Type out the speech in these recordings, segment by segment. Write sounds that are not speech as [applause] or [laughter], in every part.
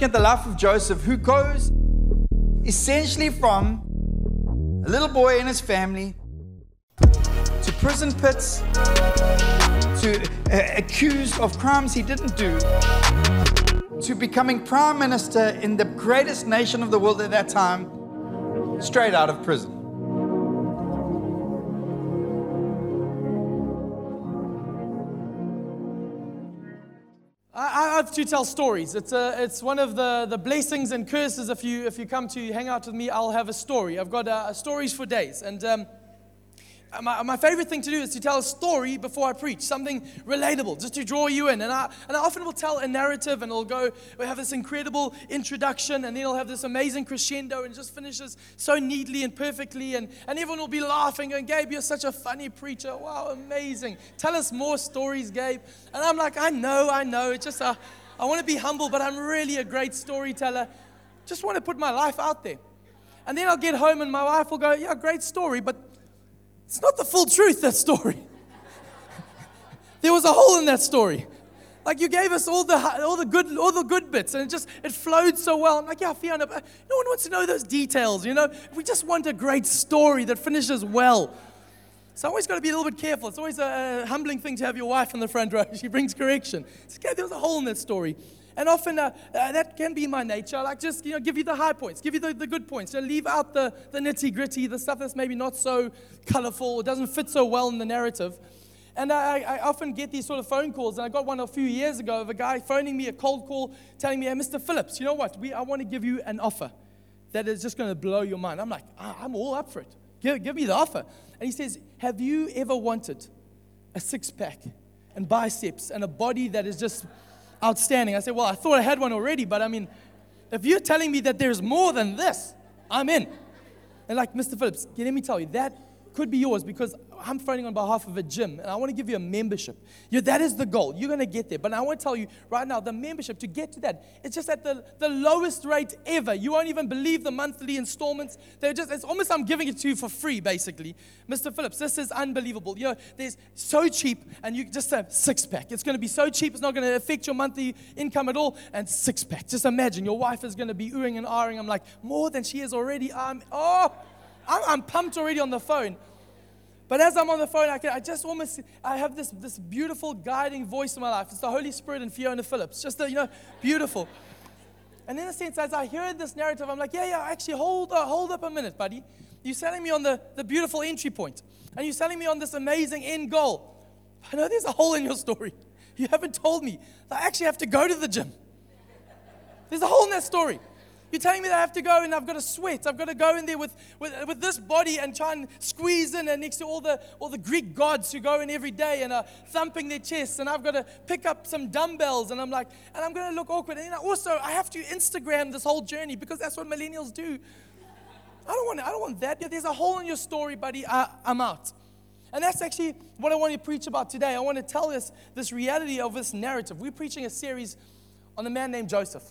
looking at the life of Joseph, who goes essentially from a little boy and his family to prison pits, to uh, accused of crimes he didn't do, to becoming prime minister in the greatest nation of the world at that time, straight out of prison. To tell stories. It's, a, it's one of the, the blessings and curses. If you, if you come to hang out with me, I'll have a story. I've got uh, stories for days. And um, my, my favorite thing to do is to tell a story before I preach, something relatable, just to draw you in. And I, and I often will tell a narrative and it'll go, we have this incredible introduction and then it'll have this amazing crescendo and just finishes so neatly and perfectly. And, and everyone will be laughing and Gabe, you're such a funny preacher. Wow, amazing. Tell us more stories, Gabe. And I'm like, I know, I know. It's just, uh, I want to be humble, but I'm really a great storyteller. Just want to put my life out there. And then I'll get home and my wife will go, yeah, great story, but it's not the full truth, that story. [laughs] there was a hole in that story. Like you gave us all the all the good all the good bits, and it just it flowed so well. I'm like, yeah, Fiona, but no one wants to know those details, you know. We just want a great story that finishes well. So I always got to be a little bit careful. It's always a humbling thing to have your wife in the front row. [laughs] She brings correction. It's okay, there was a hole in that story. And often uh, uh, that can be my nature. I like just, you know, give you the high points, give you the, the good points. You know, leave out the, the nitty gritty, the stuff that's maybe not so colorful, or doesn't fit so well in the narrative. And I, I, often get these sort of phone calls, and I got one a few years ago of a guy phoning me a cold call, telling me, hey, Mr. Phillips, you know what? We, I want to give you an offer that is just going to blow your mind. I'm like, I'm all up for it. Give, give me the offer. And he says, Have you ever wanted a six pack and biceps and a body that is just outstanding. I said, Well, I thought I had one already, but I mean, if you're telling me that there's more than this, I'm in. And like, Mr. Phillips, let me tell you, that could be yours because I'm phoning on behalf of a gym and I want to give you a membership. Yeah, that is the goal. You're going to get there. But I want to tell you right now, the membership, to get to that, it's just at the, the lowest rate ever. You won't even believe the monthly installments. They're just, it's almost I'm giving it to you for free, basically. Mr. Phillips, this is unbelievable. You know, there's so cheap and you just have six pack. It's going to be so cheap, it's not going to affect your monthly income at all. And six pack. Just imagine your wife is going to be oohing and ahhing. I'm like, more than she is already. I'm, oh, I'm, I'm pumped already on the phone. But as I'm on the phone, I, can, I just almost, I have this, this beautiful guiding voice in my life. It's the Holy Spirit and Fiona Phillips. Just, the, you know, beautiful. And in a sense, as I hear this narrative, I'm like, yeah, yeah, actually, hold, uh, hold up a minute, buddy. You're selling me on the, the beautiful entry point, and you're selling me on this amazing end goal. I know there's a hole in your story. You haven't told me I actually have to go to the gym. There's a hole in that story. You're telling me that I have to go and I've got to sweat. I've got to go in there with, with, with this body and try and squeeze in and next to all the, all the Greek gods who go in every day and are thumping their chests. And I've got to pick up some dumbbells and I'm like, and I'm going to look awkward. And also, I have to Instagram this whole journey because that's what millennials do. I don't want, I don't want that. There's a hole in your story, buddy. I, I'm out. And that's actually what I want to preach about today. I want to tell us this reality of this narrative. We're preaching a series on a man named Joseph.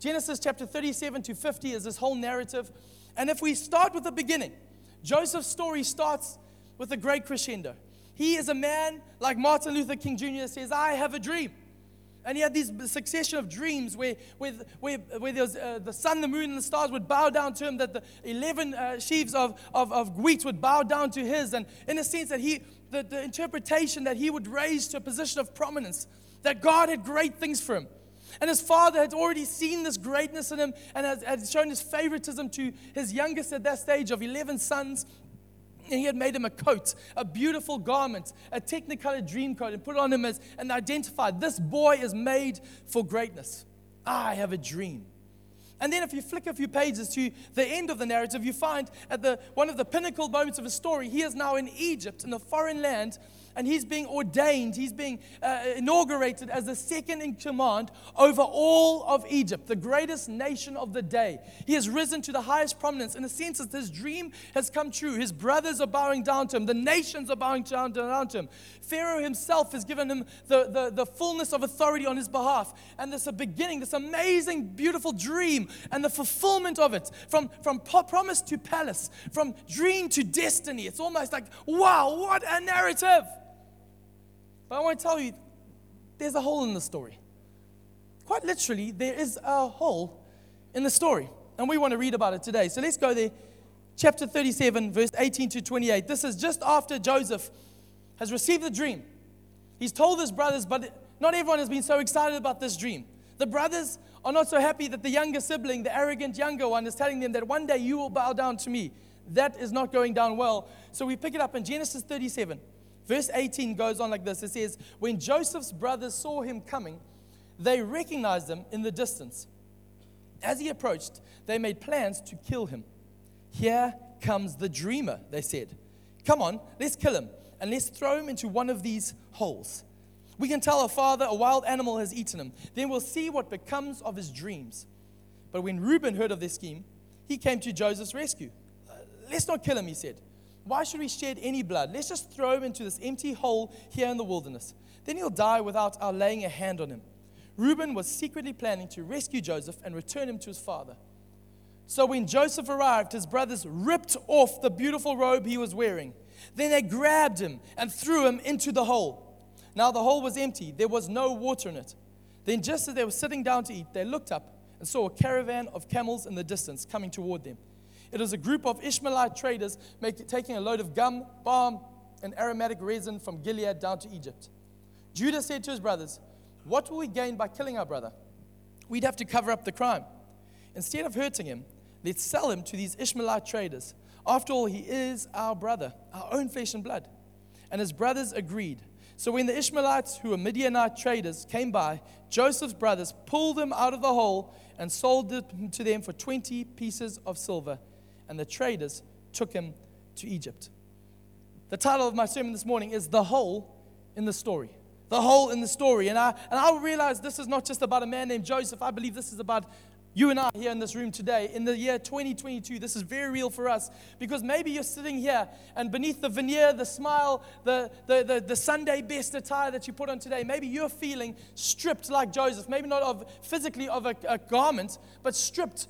Genesis chapter 37 to 50 is this whole narrative. And if we start with the beginning, Joseph's story starts with a great crescendo. He is a man, like Martin Luther King Jr. says, I have a dream. And he had this succession of dreams where, where, where, where there was, uh, the sun, the moon, and the stars would bow down to him, that the 11 uh, sheaves of, of, of wheat would bow down to his. And in a sense, that he, the, the interpretation that he would raise to a position of prominence, that God had great things for him. And his father had already seen this greatness in him and had, shown his favoritism to his youngest at that stage of 11 sons. And he had made him a coat, a beautiful garment, a technicolor dream coat, and put on him as and identified this boy is made for greatness. I have a dream. And then if you flick a few pages to the end of the narrative, you find at the one of the pinnacle moments of his story, he is now in Egypt, in a foreign land, and he's being ordained, he's being uh, inaugurated as the second in command over all of Egypt, the greatest nation of the day. He has risen to the highest prominence. In a sense, that his dream has come true. His brothers are bowing down to him, the nations are bowing down, to him. Pharaoh himself has given him the, the, the fullness of authority on his behalf. And a beginning, this amazing, beautiful dream, and the fulfillment of it from, from promise to palace, from dream to destiny. It's almost like, wow, what a narrative! But I want to tell you, there's a hole in the story. quite literally, there is a hole in the story. And we want to read about it today. So let's go there. Chapter 37, verse 18 to 28. This is just after Joseph has received the dream. He's told his brothers, but not everyone has been so excited about this dream. The brothers are not so happy that the younger sibling, the arrogant younger one, is telling them that one day you will bow down to me. That is not going down well. So we pick it up in Genesis 37. Verse 18 goes on like this It says, When Joseph's brothers saw him coming, they recognized him in the distance. As he approached, they made plans to kill him. Here comes the dreamer, they said. Come on, let's kill him and let's throw him into one of these holes. We can tell our father a wild animal has eaten him. Then we'll see what becomes of his dreams. But when Reuben heard of their scheme, he came to Joseph's rescue. Let's not kill him, he said. Why should we shed any blood? Let's just throw him into this empty hole here in the wilderness. Then he'll die without our laying a hand on him. Reuben was secretly planning to rescue Joseph and return him to his father. So when Joseph arrived, his brothers ripped off the beautiful robe he was wearing. Then they grabbed him and threw him into the hole. Now the hole was empty, there was no water in it. Then, just as they were sitting down to eat, they looked up and saw a caravan of camels in the distance coming toward them. It was a group of Ishmaelite traders make, taking a load of gum, balm, and aromatic resin from Gilead down to Egypt. Judah said to his brothers, What will we gain by killing our brother? We'd have to cover up the crime. Instead of hurting him, let's sell him to these Ishmaelite traders. After all, he is our brother, our own flesh and blood. And his brothers agreed. So when the Ishmaelites, who were Midianite traders, came by, Joseph's brothers pulled him out of the hole and sold it to them for 20 pieces of silver. And the traders took him to Egypt. The title of my sermon this morning is The Hole in the Story. The hole in the story. And I, and I realize this is not just about a man named Joseph. I believe this is about you and I here in this room today, in the year 2022, this is very real for us because maybe you're sitting here and beneath the veneer, the smile, the, the, the, the, Sunday best attire that you put on today, maybe you're feeling stripped like Joseph. Maybe not of physically of a, a garment, but stripped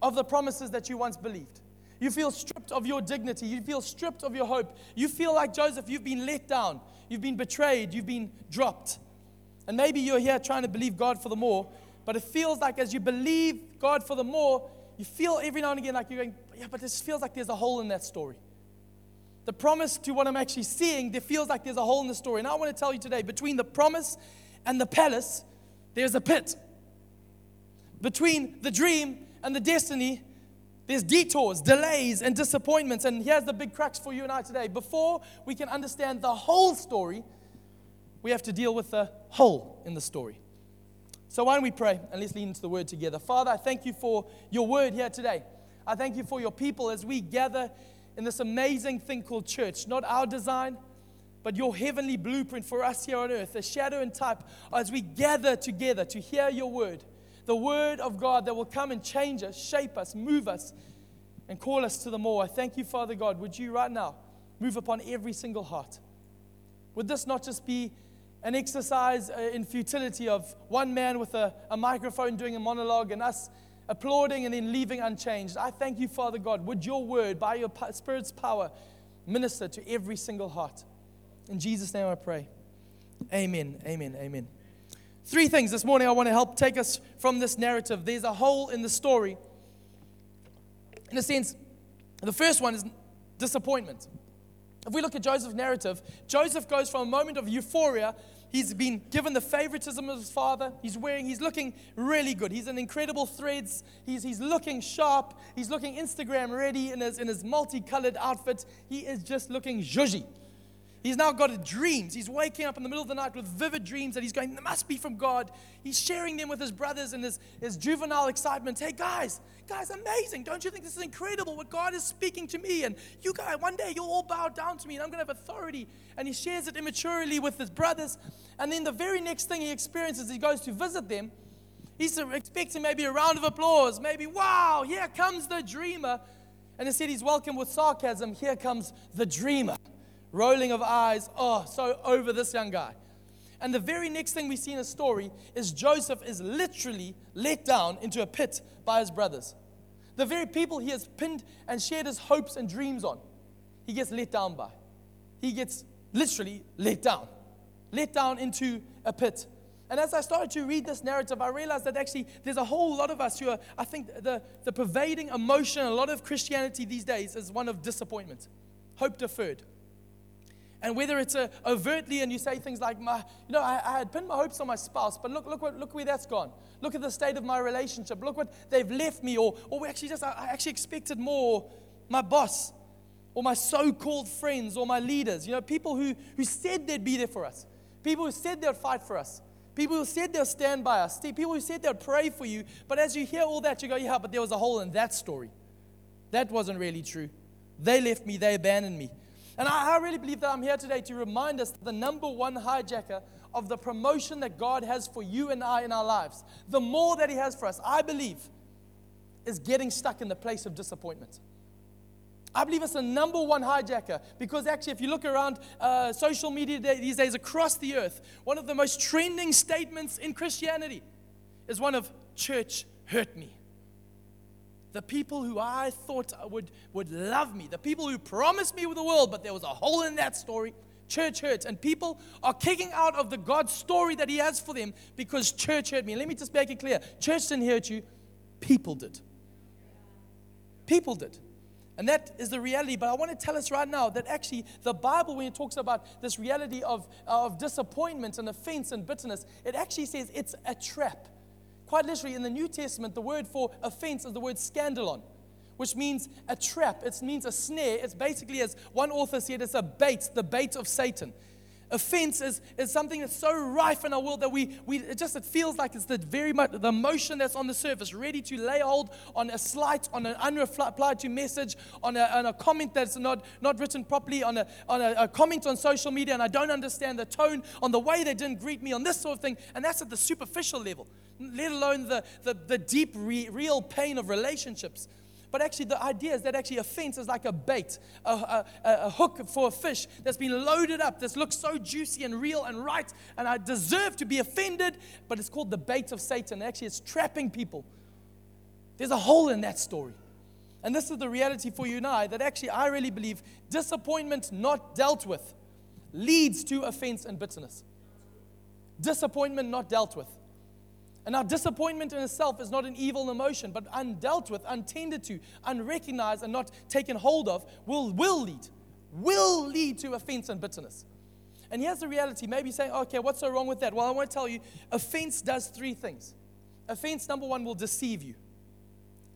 of the promises that you once believed. You feel stripped of your dignity. You feel stripped of your hope. You feel like Joseph, you've been let down. You've been betrayed. You've been dropped. And maybe you're here trying to believe God for the more, but it feels like as you believe God for the more, you feel every now and again like you're going, yeah, but this feels like there's a hole in that story. The promise to what I'm actually seeing, there feels like there's a hole in the story. And I want to tell you today between the promise and the palace, there's a pit. Between the dream and the destiny, there's detours, delays, and disappointments. And here's the big crux for you and I today. Before we can understand the whole story, we have to deal with the hole in the story. So, why don't we pray and let's lean into the word together? Father, I thank you for your word here today. I thank you for your people as we gather in this amazing thing called church. Not our design, but your heavenly blueprint for us here on earth, a shadow and type as we gather together to hear your word. The word of God that will come and change us, shape us, move us, and call us to the more. I thank you, Father God. Would you right now move upon every single heart? Would this not just be an exercise uh, in futility of one man with a, a microphone doing a monologue and us applauding and then leaving unchanged. I thank you, Father God. Would your word, by your Spirit's power, minister to every single heart? In Jesus' name I pray. Amen, amen, amen. Three things this morning I want to help take us from this narrative. There's a hole in the story. In a sense, the first one is disappointment. If we look at Joseph's narrative, Joseph goes from a moment of euphoria. He's been given the favoritism of his father. He's wearing, he's looking really good. He's in incredible threads. He's, he's looking sharp. He's looking Instagram ready in his, in his multicolored outfit. He is just looking zhuzhy. He's now got dreams. He's waking up in the middle of the night with vivid dreams that he's going, they must be from God. He's sharing them with his brothers and his, his juvenile excitement. Hey, guys, guys, amazing. Don't you think this is incredible what God is speaking to me? And you guys, one day you'll all bow down to me and I'm going to have authority. And he shares it immaturely with his brothers. And then the very next thing he experiences, he goes to visit them. He's expecting maybe a round of applause, maybe, wow, here comes the dreamer. And instead, he's welcomed with sarcasm. Here comes the dreamer rolling of eyes. Oh, so over this young guy. And the very next thing we see in a story is Joseph is literally let down into a pit by his brothers. The very people he has pinned and shared his hopes and dreams on, he gets let down by. He gets literally let down, let down into a pit. And as I started to read this narrative, I realized that actually there's a whole lot of us who are, I think the, the pervading emotion, a lot of Christianity these days is one of disappointment, hope deferred. And whether it's a, overtly and you say things like, my, you know, I, I, had pinned my hopes on my spouse, but look, look, what, look where that's gone. Look at the state of my relationship. Look what they've left me. Or, or we actually just, I, I actually expected more. My boss, or my so called friends, or my leaders, you know, people who, who said they'd be there for us, people who said they'd fight for us, people who said they'll stand by us, people who said they'll pray for you. But as you hear all that, you go, yeah, but there was a hole in that story. That wasn't really true. They left me, they abandoned me. And I, I really believe that I'm here today to remind us the number one hijacker of the promotion that God has for you and I in our lives, the more that He has for us, I believe, is getting stuck in the place of disappointment. I believe it's the number one hijacker because actually, if you look around uh, social media these days across the earth, one of the most trending statements in Christianity is one of church hurt me the people who I thought would, would love me, the people who promised me with the world, but there was a hole in that story. Church hurts, and people are kicking out of the God story that He has for them because church hurt me. let me just make it clear church didn't hurt you, people did. People did. And that is the reality. But I want to tell us right now that actually the Bible, when it talks about this reality of, of disappointment and offense and bitterness, it actually says it's a trap. Quite literally, in the New Testament, the word for offense is the word scandalon, which means a trap. It means a snare. It's basically, as one author said, it's a bait, the bait of Satan. Offense is, is something that's so rife in our world that we, we it just it feels like it's the very much the emotion that's on the surface, ready to lay hold on a slight, on an unreplied to message, on a, on a comment that's not, not written properly, on, a, on a, a comment on social media, and I don't understand the tone, on the way they didn't greet me, on this sort of thing. And that's at the superficial level, let alone the, the, the deep, re, real pain of relationships. But actually, the idea is that actually a fence is like a bait, a, a, a, hook for a fish that's been loaded up, This looks so juicy and real and right, and I deserve to be offended, but it's called the bait of Satan. Actually, it's trapping people. There's a hole in that story. And this is the reality for you and I that actually I really believe disappointment not dealt with leads to offense and bitterness. Disappointment not dealt with. And our disappointment in itself is not an evil emotion, but undealt with, untended to, unrecognized, and not taken hold of will, will lead, will lead to offense and bitterness. And here's the reality. Maybe saying, okay, what's so wrong with that? Well, I want to tell you, offense does three things. Offense, number one, will deceive you.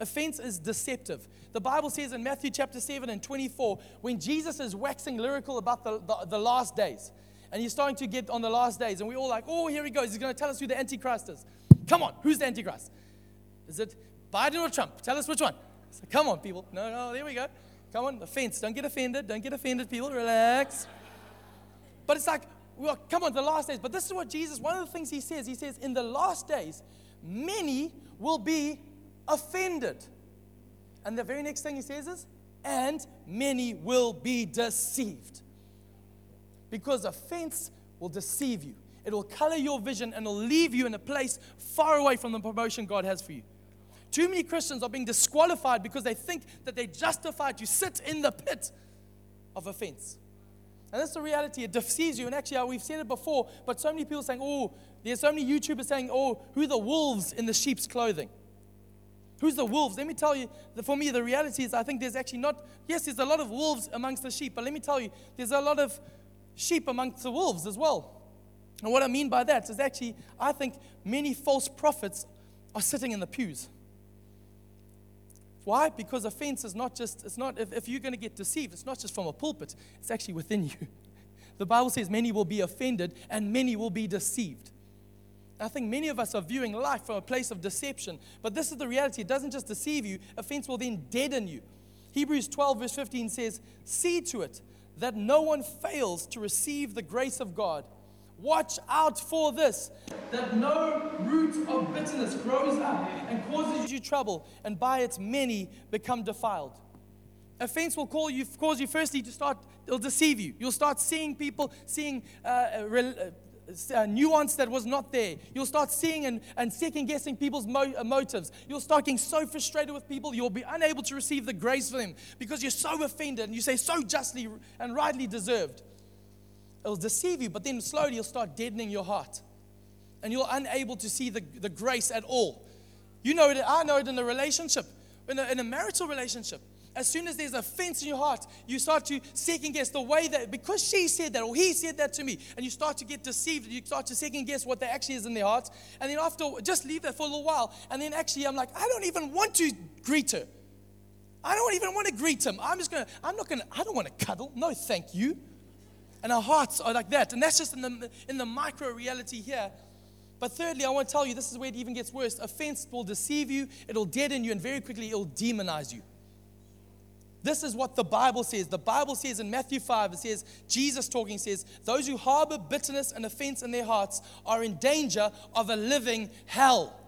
Offense is deceptive. The Bible says in Matthew chapter 7 and 24, when Jesus is waxing lyrical about the, the, the last days, and he's starting to get on the last days, and we're all like, oh, here he goes. He's going to tell us who the Antichrist is. Come on, who's the Antichrist? Is it Biden or Trump? Tell us which one. So, come on, people. No, no, there we go. Come on, offense. Don't get offended. Don't get offended, people. Relax. But it's like, well, come on, the last days. But this is what Jesus, one of the things he says, he says, in the last days, many will be offended. And the very next thing he says is, and many will be deceived. Because offense will deceive you. It will color your vision and it'll leave you in a place far away from the promotion God has for you. Too many Christians are being disqualified because they think that they're justified to sit in the pit of offense. And that's the reality. It deceives you. And actually, uh, we've said it before, but so many people saying, oh, there's so many YouTubers saying, oh, who are the wolves in the sheep's clothing? Who's the wolves? Let me tell you, for me, the reality is I think there's actually not, yes, there's a lot of wolves amongst the sheep, but let me tell you, there's a lot of sheep amongst the wolves as well. And what I mean by that is actually, I think many false prophets are sitting in the pews. Why? Because offense is not just, it's not, if, if you're going to get deceived, it's not just from a pulpit, it's actually within [laughs] you. The Bible says many will be offended and many will be deceived. I think many of us are viewing life from a place of deception. But this is the reality. It doesn't just deceive you, offense will then deaden you. Hebrews 12, verse 15 says, See to it that no one fails to receive the grace of God Watch out for this that no root of bitterness grows up and causes you trouble, and by its many become defiled. Offense will call you, cause you firstly to start, it'll deceive you. You'll start seeing people, seeing uh, uh, uh, nuance that was not there. You'll start seeing and, and second guessing people's mo- uh, motives. You'll start getting so frustrated with people, you'll be unable to receive the grace for them because you're so offended and you say so justly and rightly deserved it'll deceive you, but then slowly you'll start deadening your heart. and you're unable to see the, the grace at all. You know it, I know it in a relationship, in a, in a marital relationship. As soon as there's offense in your heart, you start to second guess the way that, because she said that or he said that to me, and you start to get deceived, you start to second guess what there actually is in their hearts. And then after, just leave that for a little while. And then actually, I'm like, I don't even want to greet her. I don't even want to greet him. I'm just going to, I'm not going to, I don't want to cuddle. No, thank you. And our hearts are like that. And that's just in the, in the micro reality here. But thirdly, I want to tell you this is where it even gets worse. Offense will deceive you, it'll deaden you, and very quickly it'll demonize you. This is what the Bible says. The Bible says in Matthew 5, it says, Jesus talking says, Those who harbor bitterness and offense in their hearts are in danger of a living hell.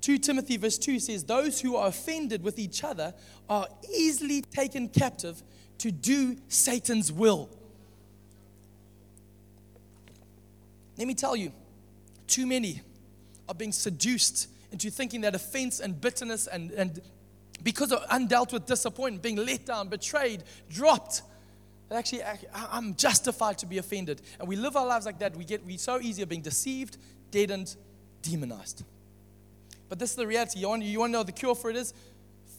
2 Timothy verse 2 says, Those who are offended with each other are easily taken captive to do Satan's will. Let me tell you, too many are being seduced into thinking that offense and bitterness and, and because of undealt with disappointment, being let down, betrayed, dropped, that actually I'm justified to be offended. And we live our lives like that. We get we so easy of being deceived, deadened, demonized. But this is the reality. You want, you want to know the cure for it is?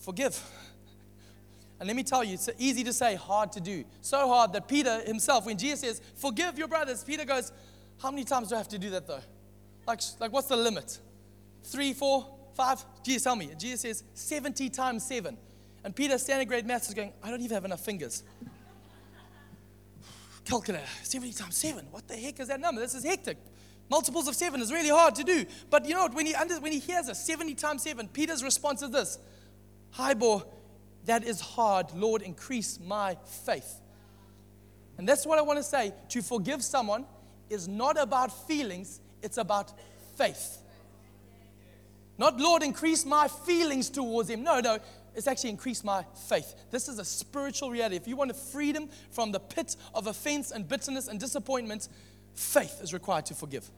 Forgive. And let me tell you, it's easy to say, hard to do. So hard that Peter himself, when Jesus says, forgive your brothers, Peter goes, how many times do I have to do that though? Like, like what's the limit? Three, four, five? Jesus, tell me. Jesus says 70 times seven. And Peter, standing grade maths, is going, I don't even have enough fingers. [sighs] Calculator, 70 times seven. What the heck is that number? This is hectic. Multiples of seven is really hard to do. But you know what? When he, under, when he hears a 70 times seven, Peter's response is this Hi, boy, that is hard. Lord, increase my faith. And that's what I want to say. To forgive someone is not about feelings, it's about faith. Not, Lord, increase my feelings towards Him. No, no, it's actually increase my faith. This is a spiritual reality. If you want to freedom from the pit of offense and bitterness and disappointment, faith is required to forgive.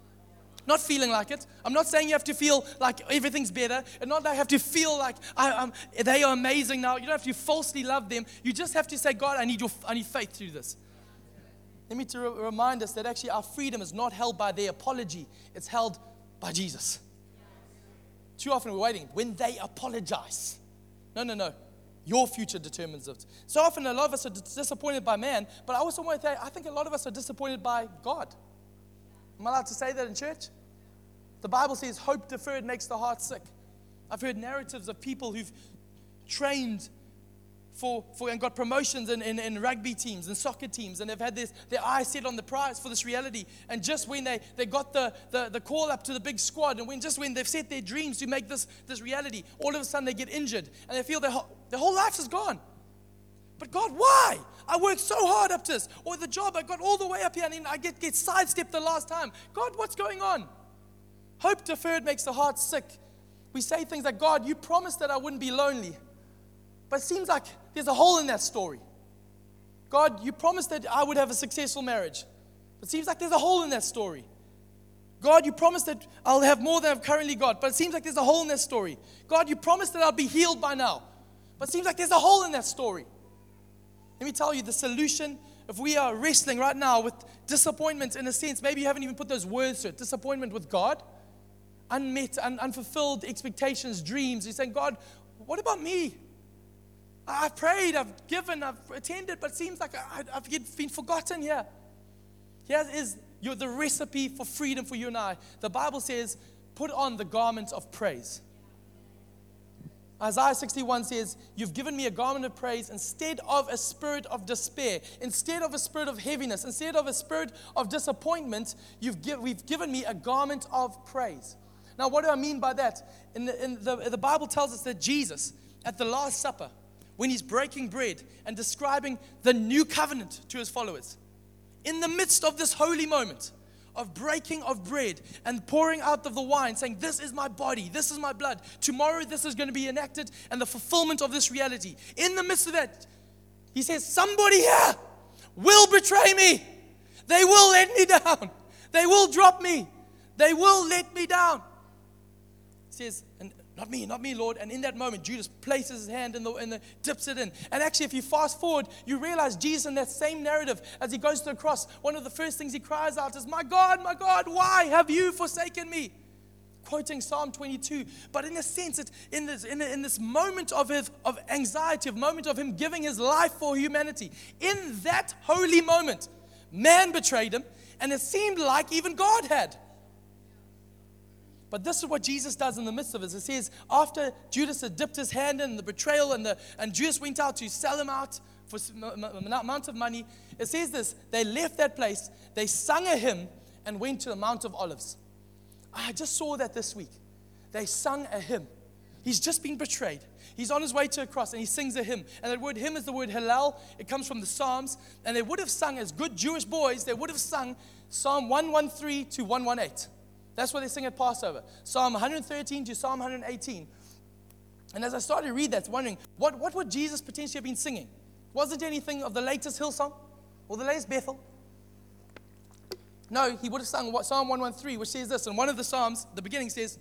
Not feeling like it. I'm not saying you have to feel like everything's better, and not that I have to feel like I, um, they are amazing now. You don't have to falsely love them. You just have to say, God, I need, your, I need faith do this. Let me to re- remind us that actually our freedom is not held by their apology, it's held by Jesus. Too often we're waiting when they apologize. No, no, no. Your future determines it. So often a lot of us are disappointed by man, but I also want to say, I think a lot of us are disappointed by God. Am I allowed to say that in church? The Bible says hope deferred makes the heart sick. I've heard narratives of people who've trained for, for and got promotions in, in, in, rugby teams and soccer teams, and they've had this, their eyes set on the prize for this reality. And just when they, they got the, the, the call up to the big squad, and when just when they've set their dreams to make this, this reality, all of a sudden they get injured and they feel their, their whole life is gone. But God, why? I worked so hard up to this. Or the job, I got all the way up here and then I get, get sidestepped the last time. God, what's going on? Hope deferred makes the heart sick. We say things like, God, you promised that I wouldn't be lonely. But it seems like there's a hole in that story. God, you promised that I would have a successful marriage. But it seems like there's a hole in that story. God, you promised that I'll have more than I've currently got. But it seems like there's a hole in that story. God, you promised that I'll be healed by now. But it seems like there's a hole in that story. Let me tell you the solution. If we are wrestling right now with disappointment in a sense, maybe you haven't even put those words to it disappointment with God, unmet, un- unfulfilled expectations, dreams. You're saying, God, what about me? I've prayed, I've given, I've attended, but it seems like I, have been forgotten here. Here is your, the recipe for freedom for you and I. The Bible says, put on the garment of praise. Isaiah 61 says, You've given me a garment of praise instead of a spirit of despair, instead of a spirit of heaviness, instead of a spirit of disappointment, you've give, we've given me a garment of praise. Now, what do I mean by that? In the, in the, the Bible tells us that Jesus, at the Last Supper, when he's breaking bread and describing the new covenant to his followers. In the midst of this holy moment of breaking of bread and pouring out of the wine, saying, This is my body, this is my blood. Tomorrow, this is going to be enacted and the fulfillment of this reality. In the midst of that, he says, Somebody here will betray me. They will let me down. They will drop me. They will let me down. He says, and not me, not me, Lord. And in that moment, Judas places his hand in the, in the, dips it in. And actually, if you fast forward, you realize Jesus in that same narrative, as he goes to the cross, one of the first things he cries out is, My God, my God, why have you forsaken me? Quoting Psalm 22. But in a sense, it, in, this, in, in this moment of, his, of anxiety, a moment of him giving his life for humanity, in that holy moment, man betrayed him, and it seemed like even God had. But this is what Jesus does in the midst of it. It says, after Judas had dipped his hand in the betrayal and, the, and Judas went out to sell him out for an amount of money, it says this they left that place, they sung a hymn, and went to the Mount of Olives. I just saw that this week. They sung a hymn. He's just been betrayed. He's on his way to a cross and he sings a hymn. And the word hymn is the word Hallel. It comes from the Psalms. And they would have sung, as good Jewish boys, they would have sung Psalm 113 to 118. That's what they sing at Passover. Psalm 113 to Psalm 118. And as I started to read that, wondering, what, what would Jesus potentially have been singing? Wasn't anything of the latest Hillsong or the latest Bethel? No, he would have sung Psalm 113, which says this. And one of the Psalms, the beginning says,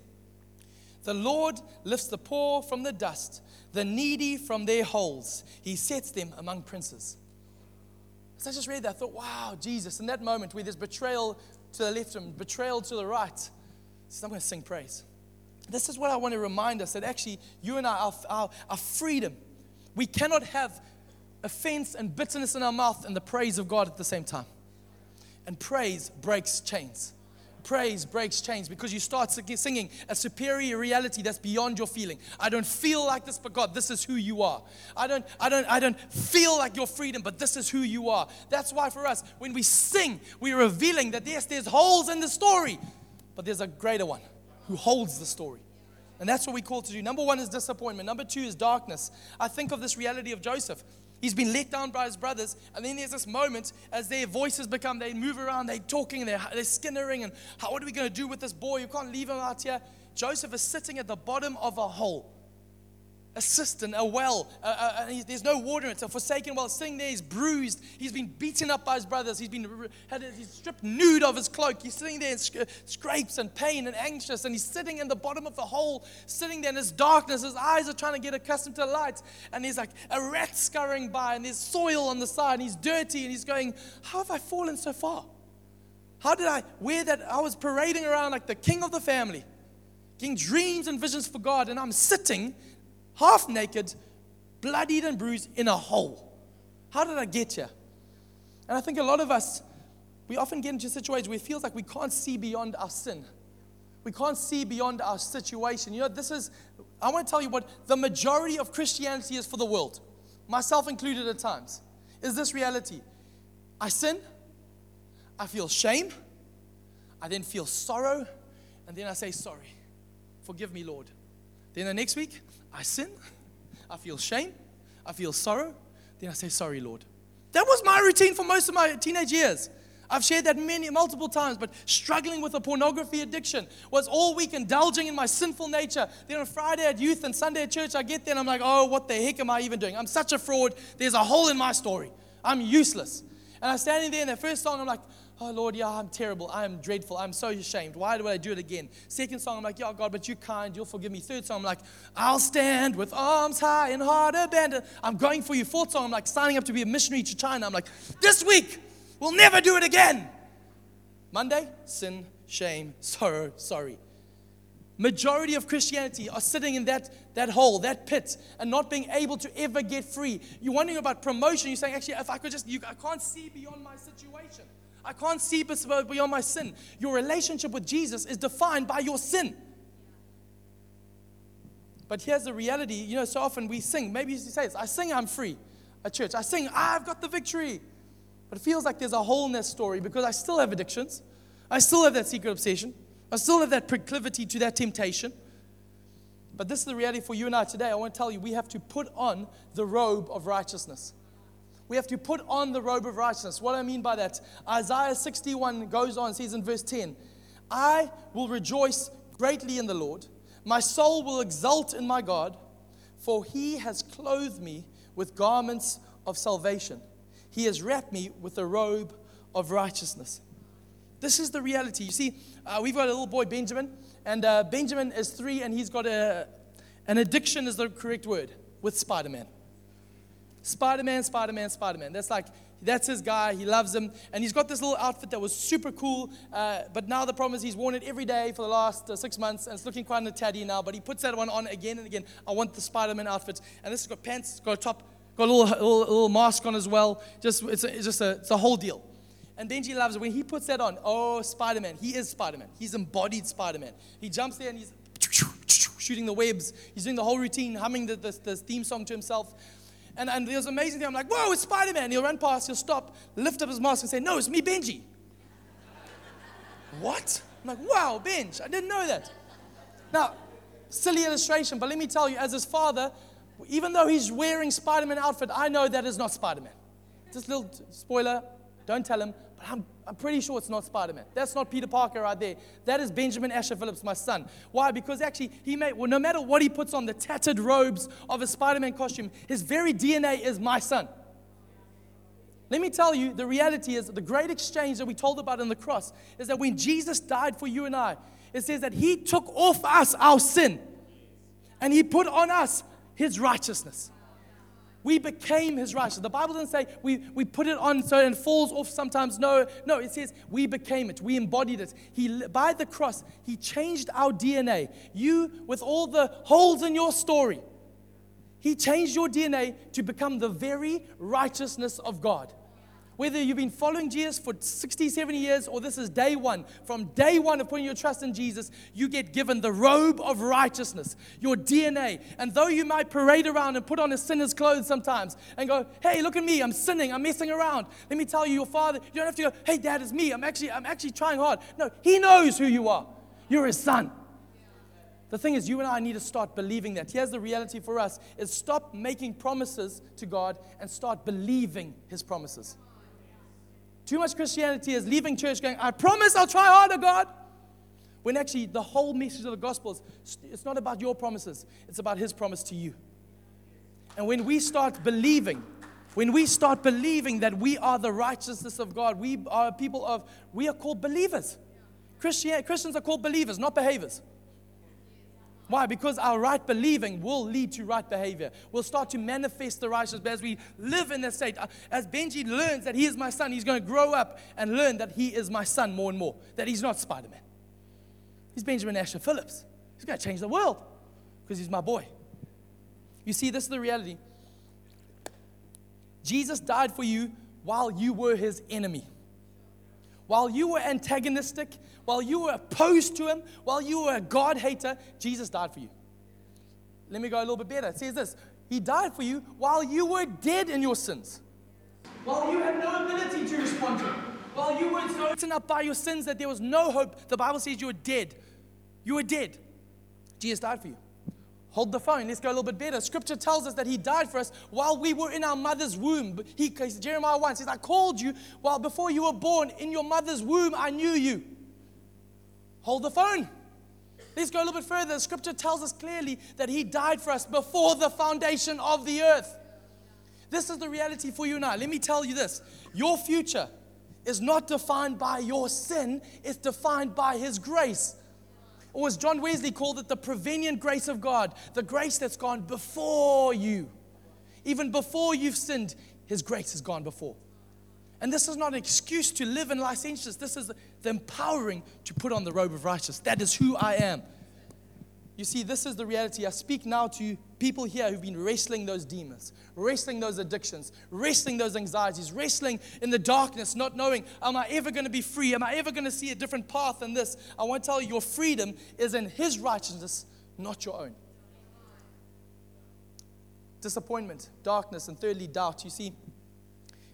The Lord lifts the poor from the dust, the needy from their holes. He sets them among princes. So I just read that, I thought, wow, Jesus, in that moment where there's betrayal to the left and betrayal to the right. So I'm going to sing praise. This is what I want to remind us that actually, you and I, our, our, our freedom, we cannot have offense and bitterness in our mouth and the praise of God at the same time. And praise breaks chains. Praise breaks chains because you start singing a superior reality that's beyond your feeling. I don't feel like this, but God, this is who you are. I don't, I don't, I don't feel like your freedom, but this is who you are. That's why for us, when we sing, we're revealing that yes, there's holes in the story, but there's a greater one who holds the story. And that's what we call to do. Number one is disappointment. Number two is darkness. I think of this reality of Joseph. He's been let down by his brothers. And then there's this moment as their voices become, they move around, they're talking, they're, they're skinnering, and how, what are we going to do with this boy? You can't leave him out here. Joseph is sitting at the bottom of a hole a cistern, a well. Uh, uh, there's no water in it. It's a forsaken well. Sitting there, he's bruised. He's been beaten up by his brothers. He's been had, he's stripped nude of his cloak. He's sitting there in sc- scrapes and pain and anxious. And he's sitting in the bottom of the hole, sitting there in his darkness. His eyes are trying to get accustomed to the light. And there's like a rat scurrying by, and there's soil on the side. And he's dirty, and he's going, How have I fallen so far? How did I wear that? I was parading around like the king of the family, getting dreams and visions for God, and I'm sitting half naked, bloodied and bruised in a hole. How did I get here? And I think a lot of us, we often get into situations where it feels like we can't see beyond our sin. We can't see beyond our situation. You know, this is, I want to tell you what the majority of Christianity is for the world, myself included at times, is this reality. I sin, I feel shame, I then feel sorrow, and then I say, Sorry, forgive me, Lord. Then the next week, I sin, I feel shame, I feel sorrow, then I say, Sorry, Lord. That was my routine for most of my teenage years. I've shared that many, multiple times, but struggling with a pornography addiction was all week indulging in my sinful nature. Then on Friday at youth and Sunday at church, I get there and I'm like, oh, what the heck am I even doing? I'm such a fraud. There's a hole in my story. I'm useless. And I'm standing there in that first song, I'm like, oh Lord, yeah, I'm terrible. I am dreadful. I'm so ashamed. Why do I do it again? Second song, I'm like, yeah, God, but you're kind. You'll forgive me. Third song, I'm like, I'll stand with arms high and heart abandoned. I'm going for you. Fourth song, I'm like, signing up to be a missionary to China. I'm like, this week, we'll never do it again. Monday, sin, shame, [laughs] sorrow, sorry. Majority of Christianity are sitting in that, that hole, that pit, and not being able to ever get free. You're wondering about promotion. You're saying, actually, if I could just, you, I can't see beyond my situation. I can't see beyond my sin. Your relationship with Jesus is defined by your sin. But here's the reality. You know, so often we sing. Maybe you say this I sing, I'm free at church. I sing, I've got the victory. But it feels like there's a that story because I still have addictions. I still have that secret obsession. I still have that proclivity to that temptation. But this is the reality for you and I today. I want to tell you, we have to put on the robe of righteousness we have to put on the robe of righteousness. What I mean by that, Isaiah 61 goes on, says in verse 10, I will rejoice greatly in the Lord. My soul will exult in my God, for he has clothed me with garments of salvation. He has wrapped me with a robe of righteousness. This is the reality. You see, uh, we've got a little boy, Benjamin, and uh, Benjamin is three, and he's got a, An addiction is the correct word with Spider Man. Spider Man, Spider Man, Spider Man. That's like, that's his guy. He loves him. And he's got this little outfit that was super cool. Uh, but now the problem is he's worn it every day for the last uh, six months and it's looking quite a tatty now. But he puts that one on again and again. I want the Spider Man outfit. And this has got pants, got a top, got a little, little, little mask on as well. Just, it's, a, it's just a, it's a whole deal. And Benji loves it. When he puts that on, oh, Spider Man. He is Spider Man. He's embodied Spider Man. He jumps there and he's shooting the webs. He's doing the whole routine, humming the, the, the theme song to himself. And, and there's amazing thing. I'm like, whoa, it's Spider Man. He'll run past, he'll stop, lift up his mask, and say, no, it's me, Benji. [laughs] what? I'm like, wow, Benj, I didn't know that. Now, silly illustration, but let me tell you, as his father, even though he's wearing Spider Man outfit, I know that is not Spider Man. Just a little spoiler, don't tell him, but I'm, I'm pretty sure it's not Spider Man. That's not Peter Parker right there. That is Benjamin Asher Phillips, my son. Why? Because actually, he made, well, no matter what he puts on, the tattered robes of a Spider Man costume, his very DNA is my son. Let me tell you, the reality is the great exchange that we told about in the cross is that when Jesus died for you and I, it says that he took off us our sin and he put on us his righteousness. We became his righteousness. The Bible doesn't say we, we put it on so it falls off sometimes. No, no, it says we became it. We embodied it. He, by the cross, he changed our DNA. You, with all the holes in your story, he changed your DNA to become the very righteousness of God. Whether you've been following Jesus for 60, 70 years, or this is day one, from day one of putting your trust in Jesus, you get given the robe of righteousness, your DNA. And though you might parade around and put on a sinner's clothes sometimes and go, hey, look at me, I'm sinning, I'm messing around. Let me tell you, your father, you don't have to go, hey, dad, it's me. I'm actually, I'm actually trying hard. No, he knows who you are. You're his son. The thing is, you and I need to start believing that. Here's the reality for us is stop making promises to God and start believing his promises. Too much Christianity is leaving church going, I promise I'll try harder, God. When actually the whole message of the gospel is it's not about your promises, it's about his promise to you. And when we start believing, when we start believing that we are the righteousness of God, we are people of, we are called believers. Christian, Christians are called believers, not behaviors. Why? Because our right believing will lead to right behavior. We'll start to manifest the righteousness. But as we live in this state, uh, as Benji learns that he is my son, he's going to grow up and learn that he is my son more and more, that he's not Spider Man. He's Benjamin Asher Phillips. He's going to change the world because he's my boy. You see, this is the reality. Jesus died for you while you were his enemy. While you were antagonistic, while you were opposed to him, while you were a God hater, Jesus died for you. Let me go a little bit better. It says this He died for you while you were dead in your sins. While you had no ability to respond to him. While you were so eaten up by your sins that there was no hope, the Bible says you were dead. You were dead. Jesus died for you. Hold the phone. Let's go a little bit better. Scripture tells us that He died for us while we were in our mother's womb. He, Jeremiah 1 says, I called you while before you were born in your mother's womb, I knew you. Hold the phone. Let's go a little bit further. Scripture tells us clearly that He died for us before the foundation of the earth. This is the reality for you now. Let me tell you this your future is not defined by your sin, it's defined by His grace. Or as John Wesley called it, the prevenient grace of God, the grace that's gone before you. Even before you've sinned, His grace has gone before. And this is not an excuse to live in licentiousness. This is the empowering to put on the robe of righteousness. That is who I am. You see, this is the reality. I speak now to people here who've been wrestling those demons, wrestling those addictions, wrestling those anxieties, wrestling in the darkness, not knowing, am I ever going to be free? Am I ever going to see a different path than this? I want to tell you, your freedom is in His righteousness, not your own. Disappointment, darkness, and thirdly, doubt. You see,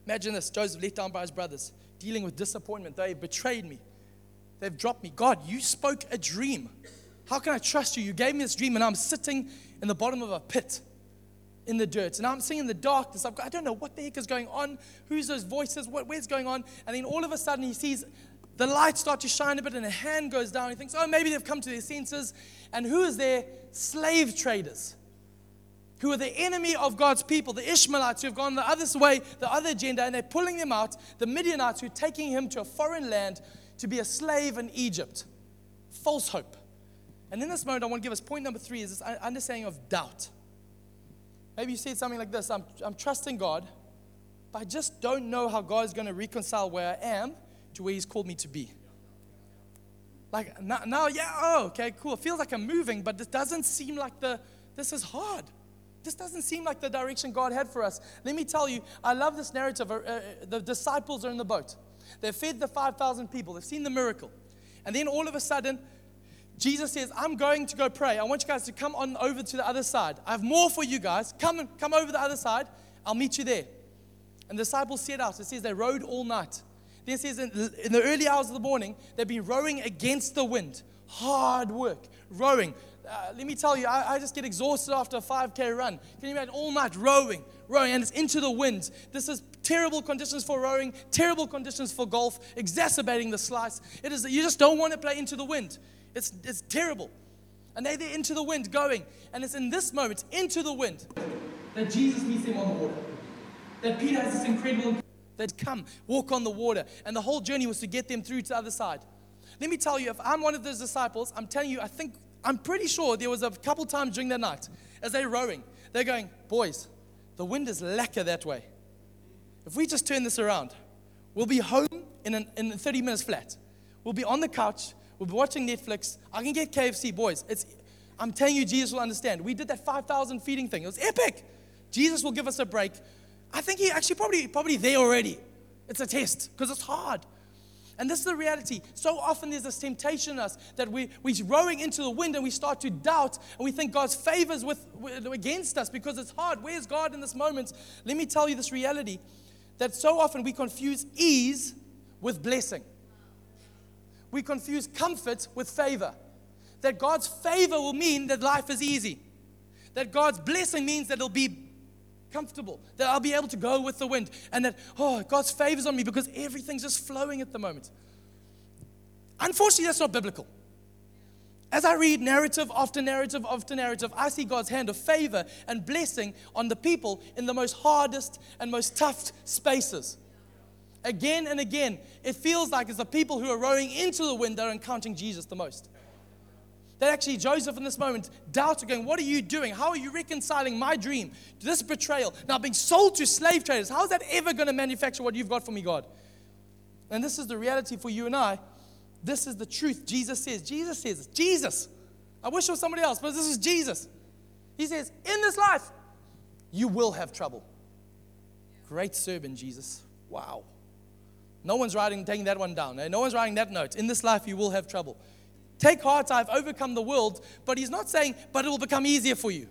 imagine this Joseph let down by his brothers, dealing with disappointment. They betrayed me, they've dropped me. God, you spoke a dream. How can I trust you? You gave me this dream, and I'm sitting in the bottom of a pit in the dirt. And I'm seeing in the darkness. I've got, I don't know what the heck is going on. Who's those voices? What, where's going on? And then all of a sudden, he sees the light start to shine a bit, and a hand goes down. He thinks, oh, maybe they've come to their senses. And who is there? Slave traders. Who are the enemy of God's people, the Ishmaelites who have gone the other way, the other agenda, and they're pulling them out, the Midianites who are taking him to a foreign land to be a slave in Egypt. False hope. And in this moment, I want to give us point number three is this understanding of doubt. Maybe you said something like this I'm, I'm trusting God, but I just don't know how God is going to reconcile where I am to where He's called me to be. Like now, now, yeah, oh, okay, cool. It feels like I'm moving, but this doesn't seem like the, this is hard. This doesn't seem like the direction God had for us. Let me tell you, I love this narrative. Uh, uh the disciples are in the boat. They've fed the 5,000 people, they've seen the miracle. And then all of a sudden, Jesus says, I'm going to go pray. I want you guys to come on over to the other side. I have more for you guys. Come, come over the other side. I'll meet you there. And the disciples set out. It says they rowed all night. Then it says in, in the early hours of the morning, they've been rowing against the wind. Hard work, rowing. Uh, let me tell you, I, I, just get exhausted after a 5K run. Can you imagine all night rowing, rowing, and it's into the wind? This is terrible conditions for rowing, terrible conditions for golf, exacerbating the slice. It is, you just don't want to play into the wind. It's, it's terrible. And they're there into the wind going. And it's in this moment, into the wind, that Jesus meets them on the water. That Peter has this incredible that come, walk on the water. And the whole journey was to get them through to the other side. Let me tell you, if I'm one of those disciples, I'm telling you, I think, I'm pretty sure there was a couple times during the night as they're rowing, they're going, Boys, the wind is lacquer that way. If we just turn this around, we'll be home in, an, in 30 minutes flat. We'll be on the couch We'll be watching Netflix. I can get KFC, boys. It's, I'm telling you, Jesus will understand. We did that 5,000 feeding thing. It was epic. Jesus will give us a break. I think he actually probably probably there already. It's a test because it's hard. And this is the reality. So often there's this temptation in us that we, we're rowing into the wind and we start to doubt and we think God's favors with, against us because it's hard. Where's God in this moment? Let me tell you this reality that so often we confuse ease with blessing we confuse comfort with favor. That God's favor will mean that life is easy. That God's blessing means that it'll be comfortable, that I'll be able to go with the wind, and that, oh, God's favor's on me because everything's just flowing at the moment. Unfortunately, that's not biblical. As I read narrative after narrative after narrative, I see God's hand of favor and blessing on the people in the most hardest and most tough spaces again and again, it feels like it's the people who are rowing into the wind that are encountering Jesus the most. That actually, Joseph in this moment doubts going, What are you doing? How are you reconciling my dream, this betrayal, now being sold to slave traders? How is that ever going to manufacture what you've got for me, God? And this is the reality for you and I. This is the truth. Jesus says, Jesus says, Jesus. I wish it was somebody else, but this is Jesus. He says, In this life, you will have trouble. Great sermon, Jesus. Wow. No one's writing, taking that one down. Eh? No one's writing that note. In this life, you will have trouble. Take heart, I've overcome the world, but he's not saying, but it will become easier for you.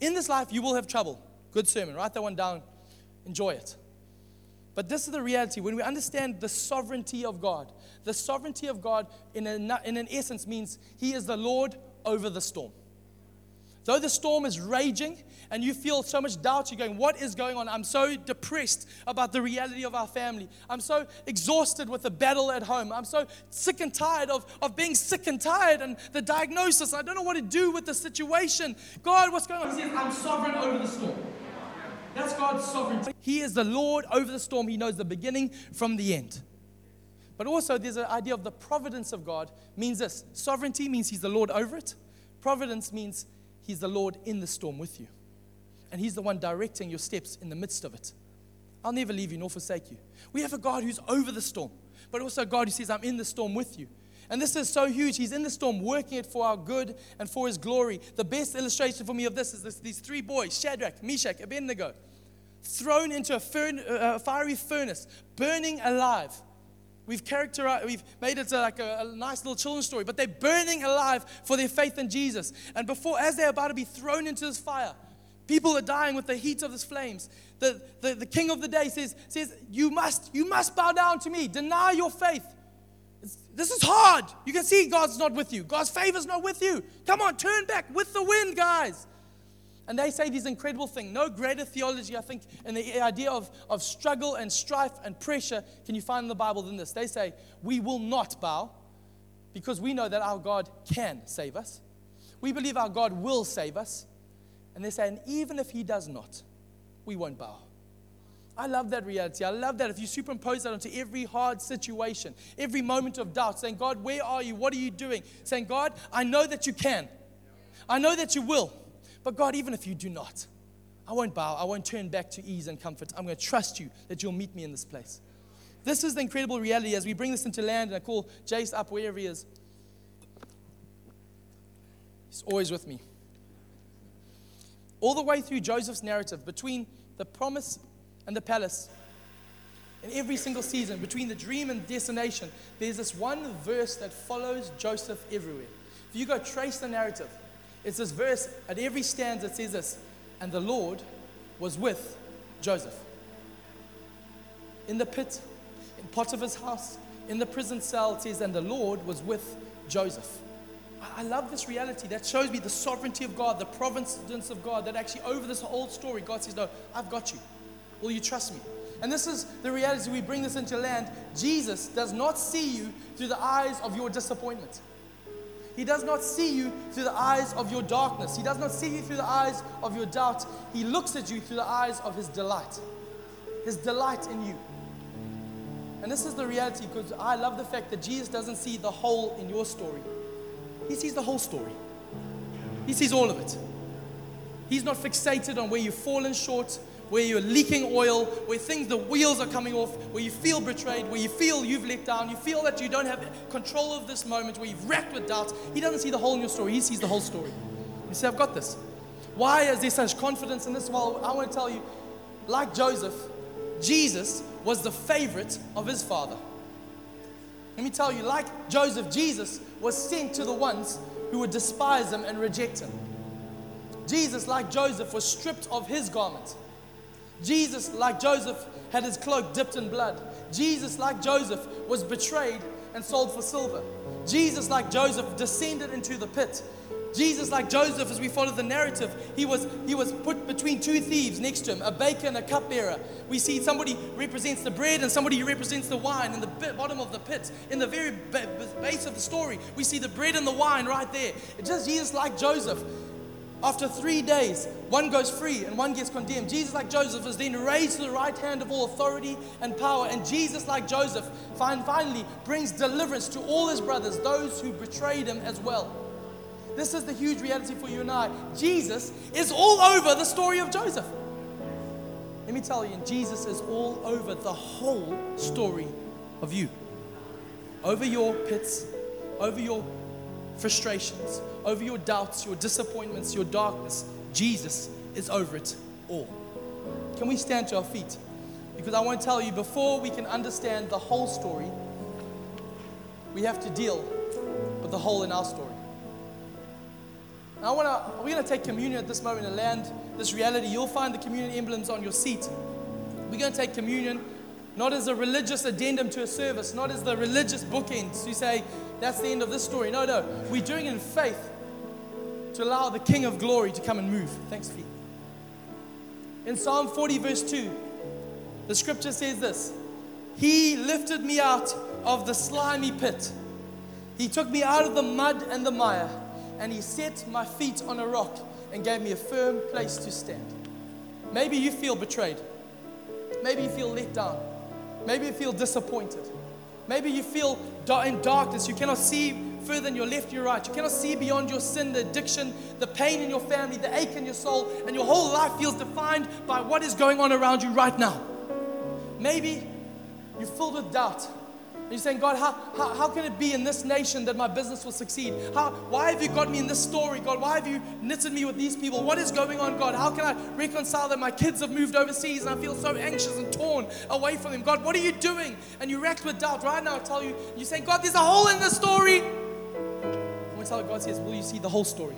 In this life, you will have trouble. Good sermon. Write that one down. Enjoy it. But this is the reality. When we understand the sovereignty of God, the sovereignty of God, in, a, in an essence, means He is the Lord over the storm. Though the storm is raging and you feel so much doubt, you're going, What is going on? I'm so depressed about the reality of our family. I'm so exhausted with the battle at home. I'm so sick and tired of, of being sick and tired and the diagnosis. I don't know what to do with the situation. God, what's going on? He says, I'm sovereign over the storm. That's God's sovereignty. He is the Lord over the storm. He knows the beginning from the end. But also, there's an idea of the providence of God means this sovereignty means He's the Lord over it. Providence means He's the Lord in the storm with you. And He's the one directing your steps in the midst of it. I'll never leave you nor forsake you. We have a God who's over the storm, but also a God who says, I'm in the storm with you. And this is so huge. He's in the storm, working it for our good and for His glory. The best illustration for me of this is this, these three boys Shadrach, Meshach, Abednego, thrown into a, furn, a uh, uh, fiery furnace, burning alive. We've characterized, we've made it like a, a, nice little children's story, but they're burning alive for their faith in Jesus. And before, as they're about to be thrown into this fire, people are dying with the heat of this flames. The, the, the king of the day says, says, You must, you must bow down to me, deny your faith. It's, this is hard. You can see God's not with you. God's favor's not with you. Come on, turn back with the wind, guys. And they say this incredible thing. No greater theology, I think, in the idea of, of struggle and strife and pressure can you find in the Bible than this. They say, We will not bow because we know that our God can save us. We believe our God will save us. And they say, And even if He does not, we won't bow. I love that reality. I love that if you superimpose that onto every hard situation, every moment of doubt, saying, God, where are you? What are you doing? Saying, God, I know that you can. I know that you will. But God, even if you do not, I won't bow. I won't turn back to ease and comfort. I'm going to trust you that you'll meet me in this place. This is the incredible reality as we bring this into land. And I call Jace up wherever he is. He's always with me. All the way through Joseph's narrative, between the promise and the palace. In every single season, between the dream and destination, there's this one verse that follows Joseph everywhere. If you go trace the narrative, it's this verse at every stanza that says this, and the Lord was with Joseph. In the pit, in Potiphar's house, in the prison cell, it says, and the Lord was with Joseph. I love this reality that shows me the sovereignty of God, the providence of God, that actually over this whole story, God says, No, I've got you. Will you trust me? And this is the reality we bring this into land. Jesus does not see you through the eyes of your disappointment. He does not see you through the eyes of your darkness. He does not see you through the eyes of your doubt. He looks at you through the eyes of His delight. His delight in you. And this is the reality because I love the fact that Jesus doesn't see the whole in your story, He sees the whole story. He sees all of it. He's not fixated on where you've fallen short, where you're leaking oil, where things, the wheels are coming off, where you feel betrayed, where you feel you've let down, you feel that you don't have control of this moment, where you've wrecked with doubts. He doesn't see the whole in your story, he sees the whole story. You say, I've got this. Why is there such confidence in this? Well, I want to tell you, like Joseph, Jesus was the favorite of his father. Let me tell you, like Joseph, Jesus was sent to the ones who would despise him and reject him. Jesus, like Joseph, was stripped of his garment Jesus, like Joseph, had his cloak dipped in blood. Jesus, like Joseph, was betrayed and sold for silver. Jesus, like Joseph, descended into the pit. Jesus, like Joseph, as we follow the narrative, he was, he was put between two thieves next to him, a baker and a cupbearer. We see somebody represents the bread and somebody represents the wine in the bottom of the pit. In the very base of the story, we see the bread and the wine right there. Just Jesus, like Joseph, after three days, one goes free and one gets condemned. Jesus, like Joseph, is then raised to the right hand of all authority and power. And Jesus, like Joseph, finally brings deliverance to all his brothers, those who betrayed him as well. This is the huge reality for you and I. Jesus is all over the story of Joseph. Let me tell you, Jesus is all over the whole story of you. Over your pits, over your frustrations, over your doubts, your disappointments, your darkness. Jesus is over it all. Can we stand to our feet? Because I want to tell you, before we can understand the whole story, we have to deal with the hole in our story. Now, I want to, we're going to take communion at this moment and land this reality. You'll find the communion emblems on your seat. We're going to take communion not as a religious addendum to a service, not as the religious bookends. You say, that's the end of this story. No, no. We're doing it in faith to allow the King of glory to come and move. Thanks, Pete. In Psalm 40, verse 2, the scripture says this He lifted me out of the slimy pit. He took me out of the mud and the mire, and He set my feet on a rock and gave me a firm place to stand. Maybe you feel betrayed. Maybe you feel let down. Maybe you feel disappointed. Maybe you feel in darkness. You cannot see further than your left your right. You cannot see beyond your sin, the addiction, the pain in your family, the ache in your soul, and your whole life feels defined by what is going on around you right now. Maybe you're filled with doubt. And you're saying, God, how, how, how can it be in this nation that my business will succeed? How, why have you got me in this story, God? Why have you knitted me with these people? What is going on, God? How can I reconcile that my kids have moved overseas and I feel so anxious and torn away from them? God, what are you doing? And you're racked with doubt. Right now, I tell you, you're saying, God, there's a hole in the story. Tell God says, Will you see the whole story?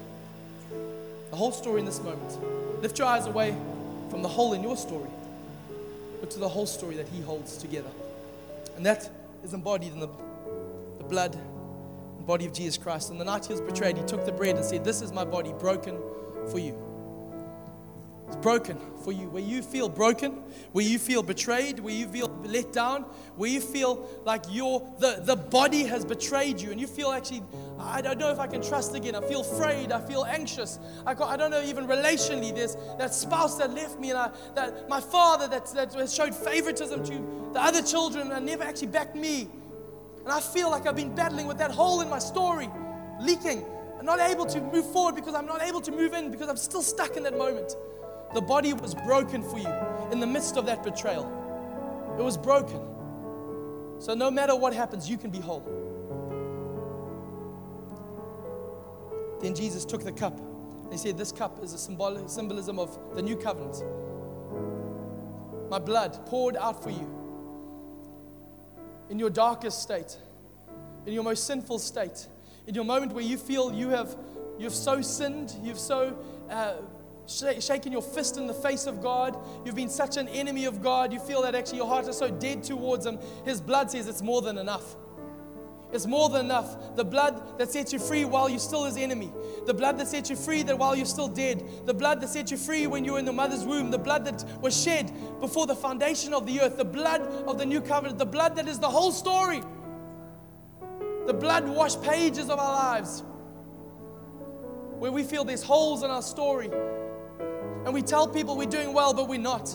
The whole story in this moment. Lift your eyes away from the hole in your story, but to the whole story that He holds together. And that is embodied in the, the blood and body of Jesus Christ. And the night he was betrayed, he took the bread and said, This is my body broken for you. It's broken for you. Where you feel broken, where you feel betrayed, where you feel let down, where you feel like your the, the body has betrayed you, and you feel actually, I don't know if I can trust again. I feel afraid. I feel anxious. I, got, I don't know even relationally. There's that spouse that left me, and I, that my father that, that showed favoritism to the other children and never actually backed me. And I feel like I've been battling with that hole in my story, leaking. I'm not able to move forward because I'm not able to move in because I'm still stuck in that moment. The body was broken for you in the midst of that betrayal. It was broken. So no matter what happens, you can be whole. Then Jesus took the cup. He said, This cup is a symbol, symbolism of the new covenant. My blood poured out for you in your darkest state, in your most sinful state, in your moment where you feel you have you've so sinned, you've so uh, sh- shaken your fist in the face of God, you've been such an enemy of God, you feel that actually your heart is so dead towards Him. His blood says it's more than enough. It's more than enough. The blood that sets you free while you're still his enemy. The blood that sets you free that while you're still dead. The blood that set you free when you were in the mother's womb. The blood that was shed before the foundation of the earth. The blood of the new covenant. The blood that is the whole story. The blood washed pages of our lives. Where we feel there's holes in our story. And we tell people we're doing well, but we're not.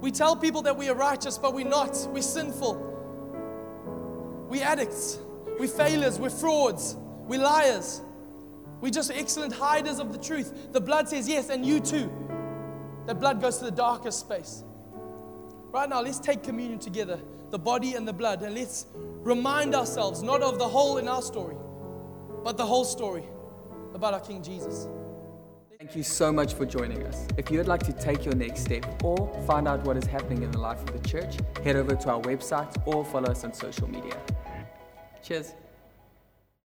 We tell people that we are righteous, but we're not. We're sinful. We're addicts. We're failures. We're frauds. We're liars. We're just excellent hiders of the truth. The blood says yes, and you too. That blood goes to the darkest space. Right now, let's take communion together, the body and the blood, and let's remind ourselves not of the whole in our story, but the whole story about our King Jesus. Thank you so much for joining us. If you would like to take your next step or find out what is happening in the life of the church, head over to our website or follow us on social media. Cheers.